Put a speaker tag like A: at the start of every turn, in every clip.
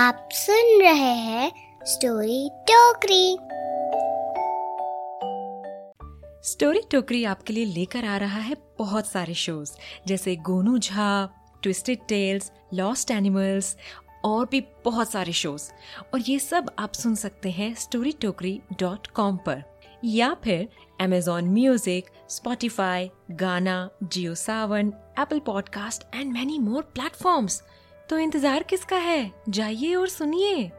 A: आप सुन रहे हैं स्टोरी टोकरी।
B: स्टोरी टोकरी आपके लिए लेकर आ रहा है बहुत सारे शोज़ जैसे Gonu Jha twisted tales lost animals और भी बहुत सारे शोज़ और ये सब आप सुन सकते हैं स्टोरी टोकरी डॉट कॉम पर। या फिर Amazon music Spotify Gaana Jio Saavn Apple podcast and many more platforms तो इंतजार किसका है जाइए और सुनिए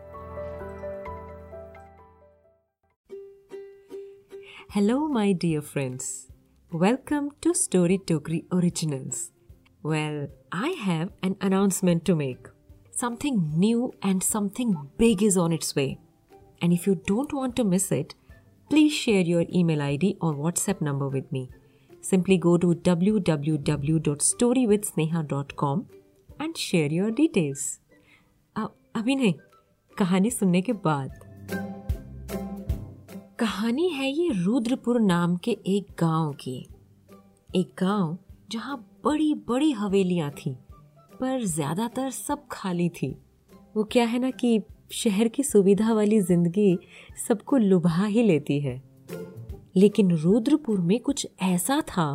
B: Hello, my dear friends. Welcome to Story Tokri Originals. Well, I have an announcement to make. Something new and something big is on its way. And if you don't want to miss it, please share your email ID or WhatsApp number with me. Simply go to www.storywithsneha.com and share your details अभी नहीं कहानी सुनने के बाद। कहानी है ये रुद्रपुर नाम के एक गाँव की। एक गाँव जहाँ बड़ी बड़ी हवेलियाँ थी, पर ज़्यादातर सब खाली थी। वो क्या है ना कि शहर की सुविधा वाली ज़िंदगी सबको लुभा ही लेती है। लेकिन रुद्रपुर में कुछ ऐसा था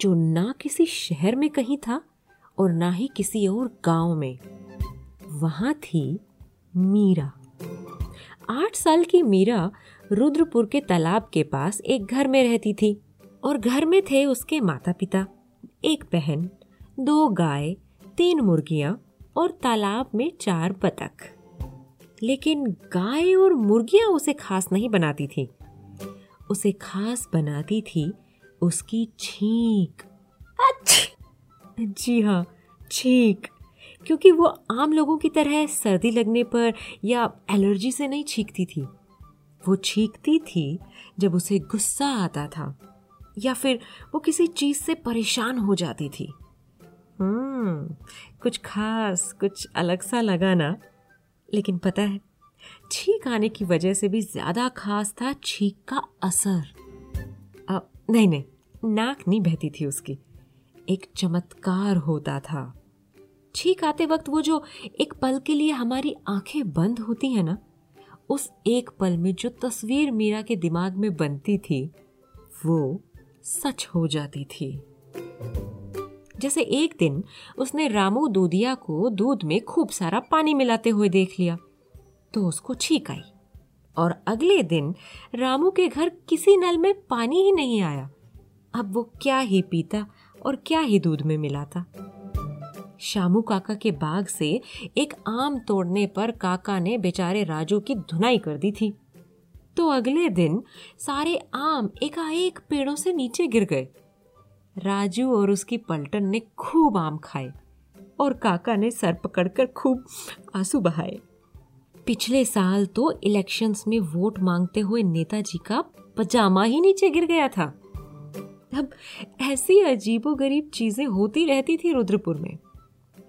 B: जो ना किसी शहर में कहीं था और ना ही किसी और गाँव में। वहाँ थी मीरा। आठ साल की मीरा रुद्रपुर के तालाब के पास एक घर में रहती थी और घर में थे उसके माता पिता एक बहन, दो गाय, तीन मुर्गियाँ और तालाब में चार बतख। लेकिन गाय और मुर्गियाँ उसे खास नहीं बनाती थी। उसे खास बनाती थी उसकी छींक। जी हाँ छींक क्योंकि वो आम लोगों की तरह सर्दी लगने पर या एलर्जी से नहीं छींकती थी। वो छींकती थी जब उसे गुस्सा आता था या फिर वो किसी चीज़ से परेशान हो जाती थी। हम्म कुछ खास कुछ अलग सा लगा ना। लेकिन पता है छींक आने की वजह से भी ज़्यादा खास था छींक का असर। अ, नहीं नहीं नाक नहीं बहती थी उसकी। एक चमत्कार होता था। छींक आते वक्त वो जो एक पल के लिए हमारी आँखें बंद होती है ना, उस एक पल में जो तस्वीर मीरा के दिमाग में बनती थी, वो सच हो जाती थी। जैसे एक दिन उसने रामू दूधिया को दूध में खूब सारा पानी मिलाते हुए देख लिया तो उसको छींक आई और अगले दिन रामू के घर किसी नल में पानी ही नहीं आया। अब वो क्या ही पीता और क्या ही दूध में मिला था। शामू काका के बाग से एक आम तोड़ने पर काका ने बेचारे राजू की धुनाई कर दी थी। तो अगले दिन सारे आम एकाएक पेड़ों से नीचे गिर गए। राजू और उसकी पलटन ने खूब आम खाए और काका ने सर पकड़कर खूब आँसू बहाए। पिछले साल तो इलेक्शंस में वोट मांगते हुए नेताजी का पजामा ही नीचे गिर गया था। अब ऐसी अजीबोगरीब चीज़ें होती रहती थी रुद्रपुर में।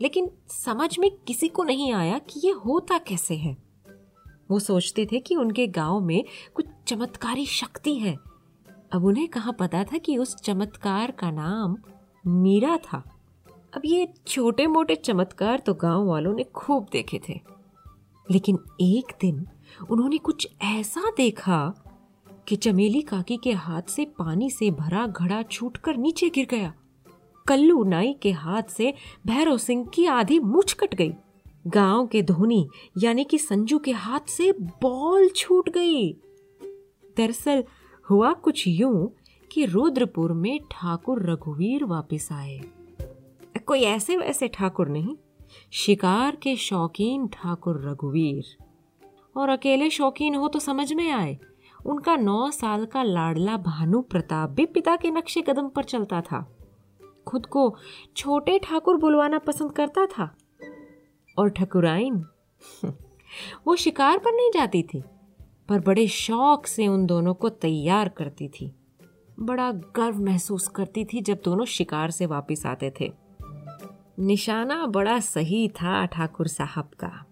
B: लेकिन समझ में किसी को नहीं आया कि ये होता कैसे है। वो सोचते थे कि उनके गाँव में कुछ चमत्कारी शक्ति है। अब उन्हें कहाँ पता था कि उस चमत्कार का नाम मीरा था। अब ये छोटे मोटे चमत्कार तो गाँव वालों ने खूब देखे थे। लेकिन एक दिन उन्होंने कुछ ऐसा देखा कि चमेली काकी के हाथ से पानी से भरा घड़ा छूटकर नीचे गिर गया। कल्लू नाई के हाथ से भैरव सिंह की आधी मुछ कट गई। गाँव के धोनी, यानी कि संजू के हाथ से बॉल छूट गई। दरअसल, हुआ कुछ यूँ कि रुद्रपुर में ठाकुर रघुवीर वापस आए। कोई ऐसे वैसे ठाकुर नहीं। शिकार के शौकीन ठाकुर रघुवीर। और अकेले शौकीन हो तो समझ में आए। उनका नौ साल का लाडला भानु प्रताप भी पिता के नक्शे कदम पर चलता था। खुद को छोटे ठाकुर बुलवाना पसंद करता था। और ठकुराइन, वो शिकार पर नहीं जाती थी, पर बड़े शौक से उन दोनों को तैयार करती थी। बड़ा गर्व महसूस करती थी जब दोनों शिकार से वापस आते थे। निशाना बड़ा सही था ठाकुर साहब का,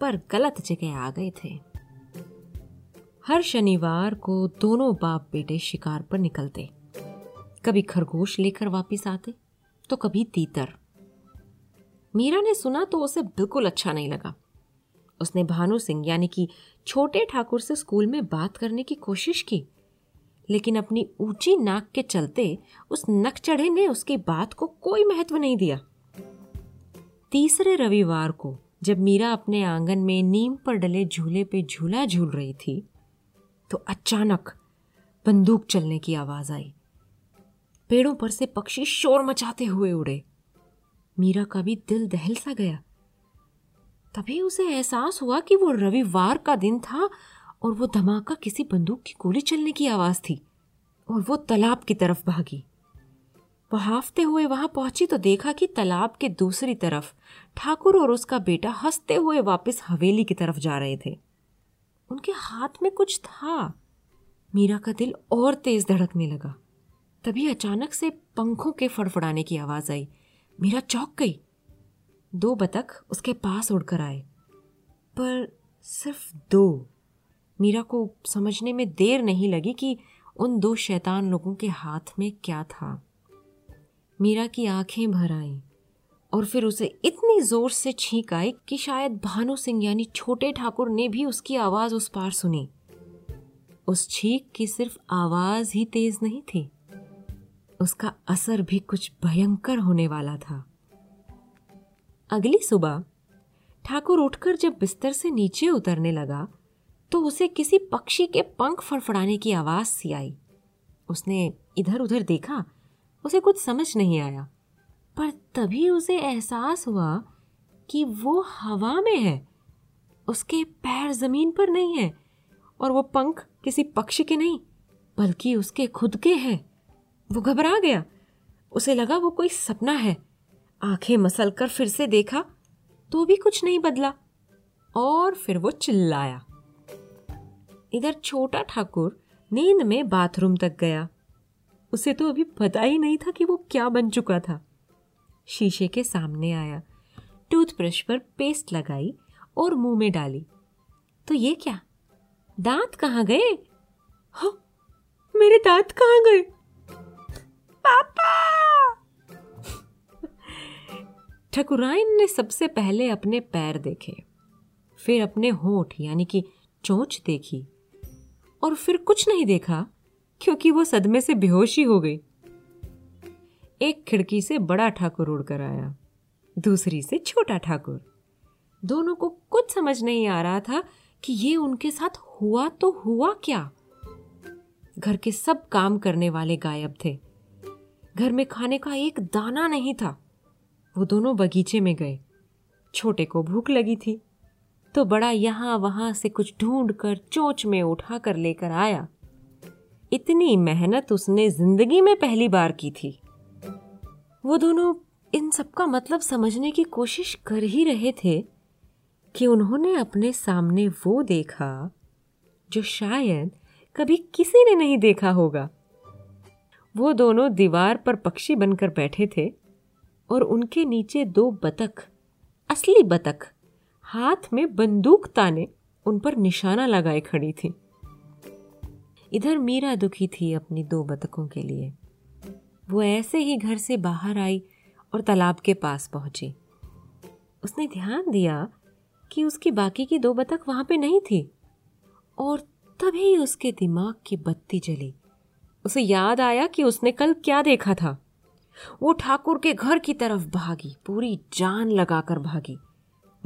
B: पर गलत जगह आ गए थे। हर शनिवार को दोनों बाप बेटे शिकार पर निकलते। कभी खरगोश लेकर वापस आते तो कभी तीतर। मीरा ने सुना तो उसे बिल्कुल अच्छा नहीं लगा। उसने भानु सिंह यानी कि छोटे ठाकुर से स्कूल में बात करने की कोशिश की, लेकिन अपनी ऊँची नाक के चलते उस नकचढ़े ने उसकी बात को कोई महत्व नहीं दिया। तीसरे रविवार को जब मीरा अपने आँगन में नीम पर डले झूले पे झूला झूल रही थी तो अचानक बंदूक चलने की आवाज़ आई। पेड़ों पर से पक्षी शोर मचाते हुए उड़े। मीरा का भी दिल दहल सा गया। तभी उसे एहसास हुआ कि वो रविवार का दिन था और वो धमाका किसी बंदूक की गोली चलने की आवाज़ थी और वो तालाब की तरफ़ भागी। वो हाफते हुए वहाँ पहुँची तो देखा कि तालाब के दूसरी तरफ़ ठाकुर और उसका बेटा हँसते हुए वापस हवेली की तरफ़ जा रहे थे। उनके हाथ में कुछ था। मीरा का दिल और तेज धड़कने लगा। तभी अचानक से पंखों के फड़फड़ाने की आवाज़ आई। मीरा चौंक गई। दो बतख उसके पास उड़कर आए। पर सिर्फ़ दो। मीरा को समझने में देर नहीं लगी कि उन दो शैतान लोगों के हाथ में क्या था। मीरा की आँखें भर आईं। और फिर उसे इतनी ज़ोर से छींक आई कि शायद भानु सिंह यानी छोटे ठाकुर ने भी उसकी आवाज़ उस पार सुनी। उस छींक की सिर्फ़ आवाज़ ही तेज नहीं थी। उसका असर भी कुछ भयंकर होने वाला था। अगली सुबह, ठाकुर उठकर जब बिस्तर से नीचे उतरने लगा तो उसे किसी पक्षी के पंख फड़फड़ाने की आवाज़ सी आई। उसने इधर उधर देखा, उसे कुछ समझ नहीं आया। पर तभी उसे एहसास हुआ कि वो हवा में है। उसके पैर ज़मीन पर नहीं है और वो पंख किसी पक्षी के नहीं, बल्कि उसके खुद के हैं। वो घबरा गया। उसे लगा वो कोई सपना है। आँखें मसल कर फिर से देखा तो भी कुछ नहीं बदला और फिर वो चिल्लाया। इधर छोटा ठाकुर नींद में बाथरूम तक गया। उसे तो अभी पता ही नहीं था कि वो क्या बन चुका था। शीशे के सामने आया। टूथब्रश पर पेस्ट लगाई और मुँह में डाली। तो ये क्या? दांत कहाँ गए? हाँ, मेरे दांत कहाँ गए? पापा! ठकुराइन ने सबसे पहले अपने पैर देखे फिर अपने होठ यानी कि चोंच देखी और फिर कुछ नहीं देखा क्योंकि वो सदमे से बेहोशी हो गई। एक खिड़की से बड़ा ठाकुर उड़कर आया, दूसरी से छोटा ठाकुर। दोनों को कुछ समझ नहीं आ रहा था कि ये उनके साथ हुआ तो हुआ क्या। घर के सब काम करने वाले गायब थे। घर में खाने का एक दाना नहीं था। वो दोनों बगीचे में गए। छोटे को भूख लगी थी। तो बड़ा यहाँ वहाँ से कुछ ढूंढ कर चोच में उठा कर लेकर आया। इतनी मेहनत उसने ज़िंदगी में पहली बार की थी। वो दोनों इन सब का मतलब समझने की कोशिश कर ही रहे थे कि उन्होंने अपने सामने वो देखा जो शायद कभी किसी ने नहीं देखा होगा। वो दोनों दीवार पर पक्षी बनकर बैठे थे और उनके नीचे दो बतख, असली बतख, हाथ में बंदूक ताने, उन पर निशाना लगाए खड़ी थी। इधर मीरा दुखी थी अपनी दो बतखों के लिए। वो ऐसे ही घर से बाहर आई और तालाब के पास पहुँची। उसने ध्यान दिया कि उसकी बाकी की दो बतख वहाँ पे नहीं थी और तभी उसके दिमाग की बत्ती जली। उसे याद आया कि उसने कल क्या देखा था। वो ठाकुर के घर की तरफ़ भागी, पूरी जान लगाकर भागी।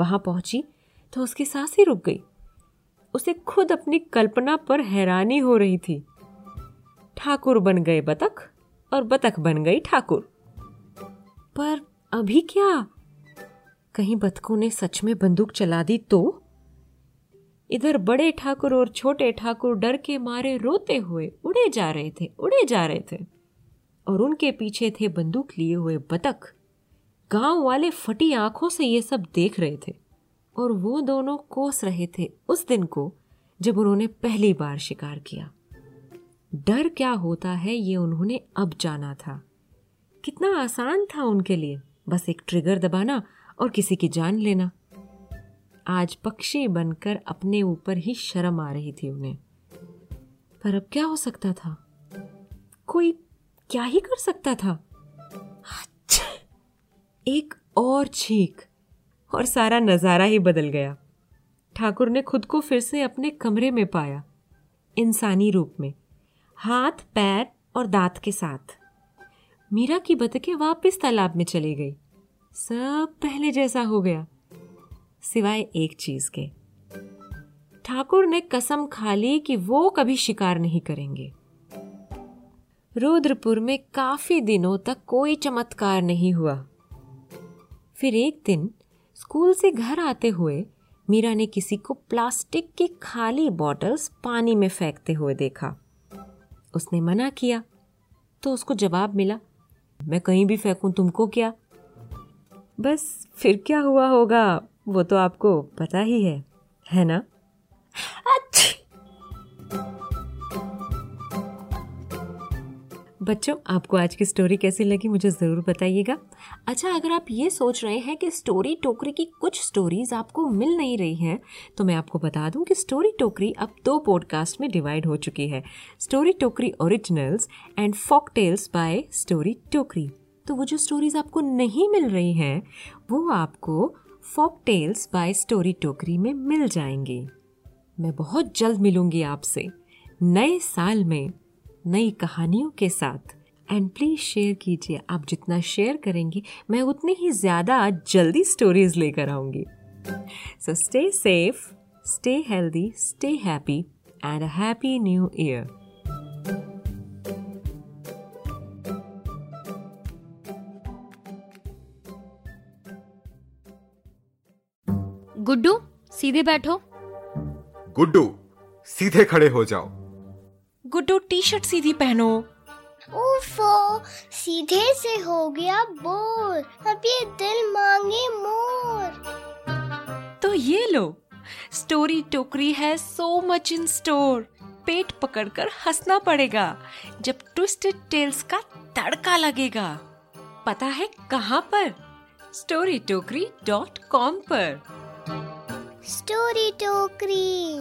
B: वहाँ पहुँची तो उसकी साँसें रुक गई। उसे खुद अपनी कल्पना पर हैरानी हो रही थी। ठाकुर बन गए बतख। और बतख बन गई ठाकुर। पर अभी क्या? कहीं बतखों ने सच में बंदूक चला दी तो? इधर बड़े ठाकुर और छोटे ठाकुर डर के मारे रोते हुए उड़े जा रहे थे, उड़े जा रहे थे। और उनके पीछे थे बंदूक लिए हुए बतख। गाँव वाले फटी आँखों से ये सब देख रहे थे। और वो दोनों कोस रहे थे उस दिन को, जब उन्होंने पहली बार शिकार किया। डर क्या होता है ये उन्होंने अब जाना था। कितना आसान था उनके लिए, बस एक ट्रिगर दबाना और किसी की जान लेना। आज पक्षी बनकर अपने ऊपर ही शर्म आ रही थी उन्हें। पर अब क्या हो सकता था? कोई क्या ही कर सकता था? एक और छीक और सारा नज़ारा ही बदल गया। ठाकुर ने खुद को फिर से अपने कमरे में पाया, इंसानी रूप में। हाथ, पैर और दांत के साथ। मीरा की बतकें वापस तालाब में चली गई। सब पहले जैसा हो गया, सिवाय एक चीज़ के। ठाकुर ने कसम खा ली कि वो कभी शिकार नहीं करेंगे। रुद्रपुर में काफ़ी दिनों तक कोई चमत्कार नहीं हुआ। फिर एक दिन स्कूल से घर आते हुए मीरा ने किसी को प्लास्टिक की खाली बॉटल्स पानी में फेंकते हुए देखा। उसने मना किया। तो उसको जवाब मिला, मैं कहीं भी फेंकूं तुमको क्या? बस, फिर क्या हुआ होगा, वो तो आपको पता ही है है ना? बच्चों, आपको आज की स्टोरी कैसी लगी मुझे ज़रूर बताइएगा। अच्छा अगर आप ये सोच रहे हैं कि स्टोरी टोकरी की कुछ स्टोरीज आपको मिल नहीं रही हैं तो मैं आपको बता दूँ कि स्टोरी टोकरी अब दो पॉडकास्ट में डिवाइड हो चुकी है। Story Tokri originals and folk tales by story Tokri. तो वो जो स्टोरीज आपको नहीं मिल रही हैं, वो आपको फॉक टेल्स बाय स्टोरी टोकरी में मिल जाएँगी। मैं बहुत जल्द मिलूँगी आपसे। नए साल में नई कहानियों के साथ। एंड प्लीज़ शेयर कीजिए। आप जितना शेयर करेंगे मैं उतनी ही ज़्यादा जल्दी स्टोरीज लेकर आऊँगी। So stay safe stay healthy stay happy and a happy new year
C: Guddu सीधे बैठो।
D: गुड्डू सीधे खड़े हो जाओ।
B: गुड्डू टी शर्ट सीधी पहनो।
A: उफो सीधे से हो गया बोर। अब ये दिल मांगे मोर।
B: तो ये लो स्टोरी टोकरी है सो मच इन स्टोर पेट पकड़कर हंसना पड़ेगा जब ट्विस्टेड टेल्स का तड़का लगेगा। पता है कहाँ पर? स्टोरी टोकरी डॉट कॉम पर।
A: स्टोरी टोकरी।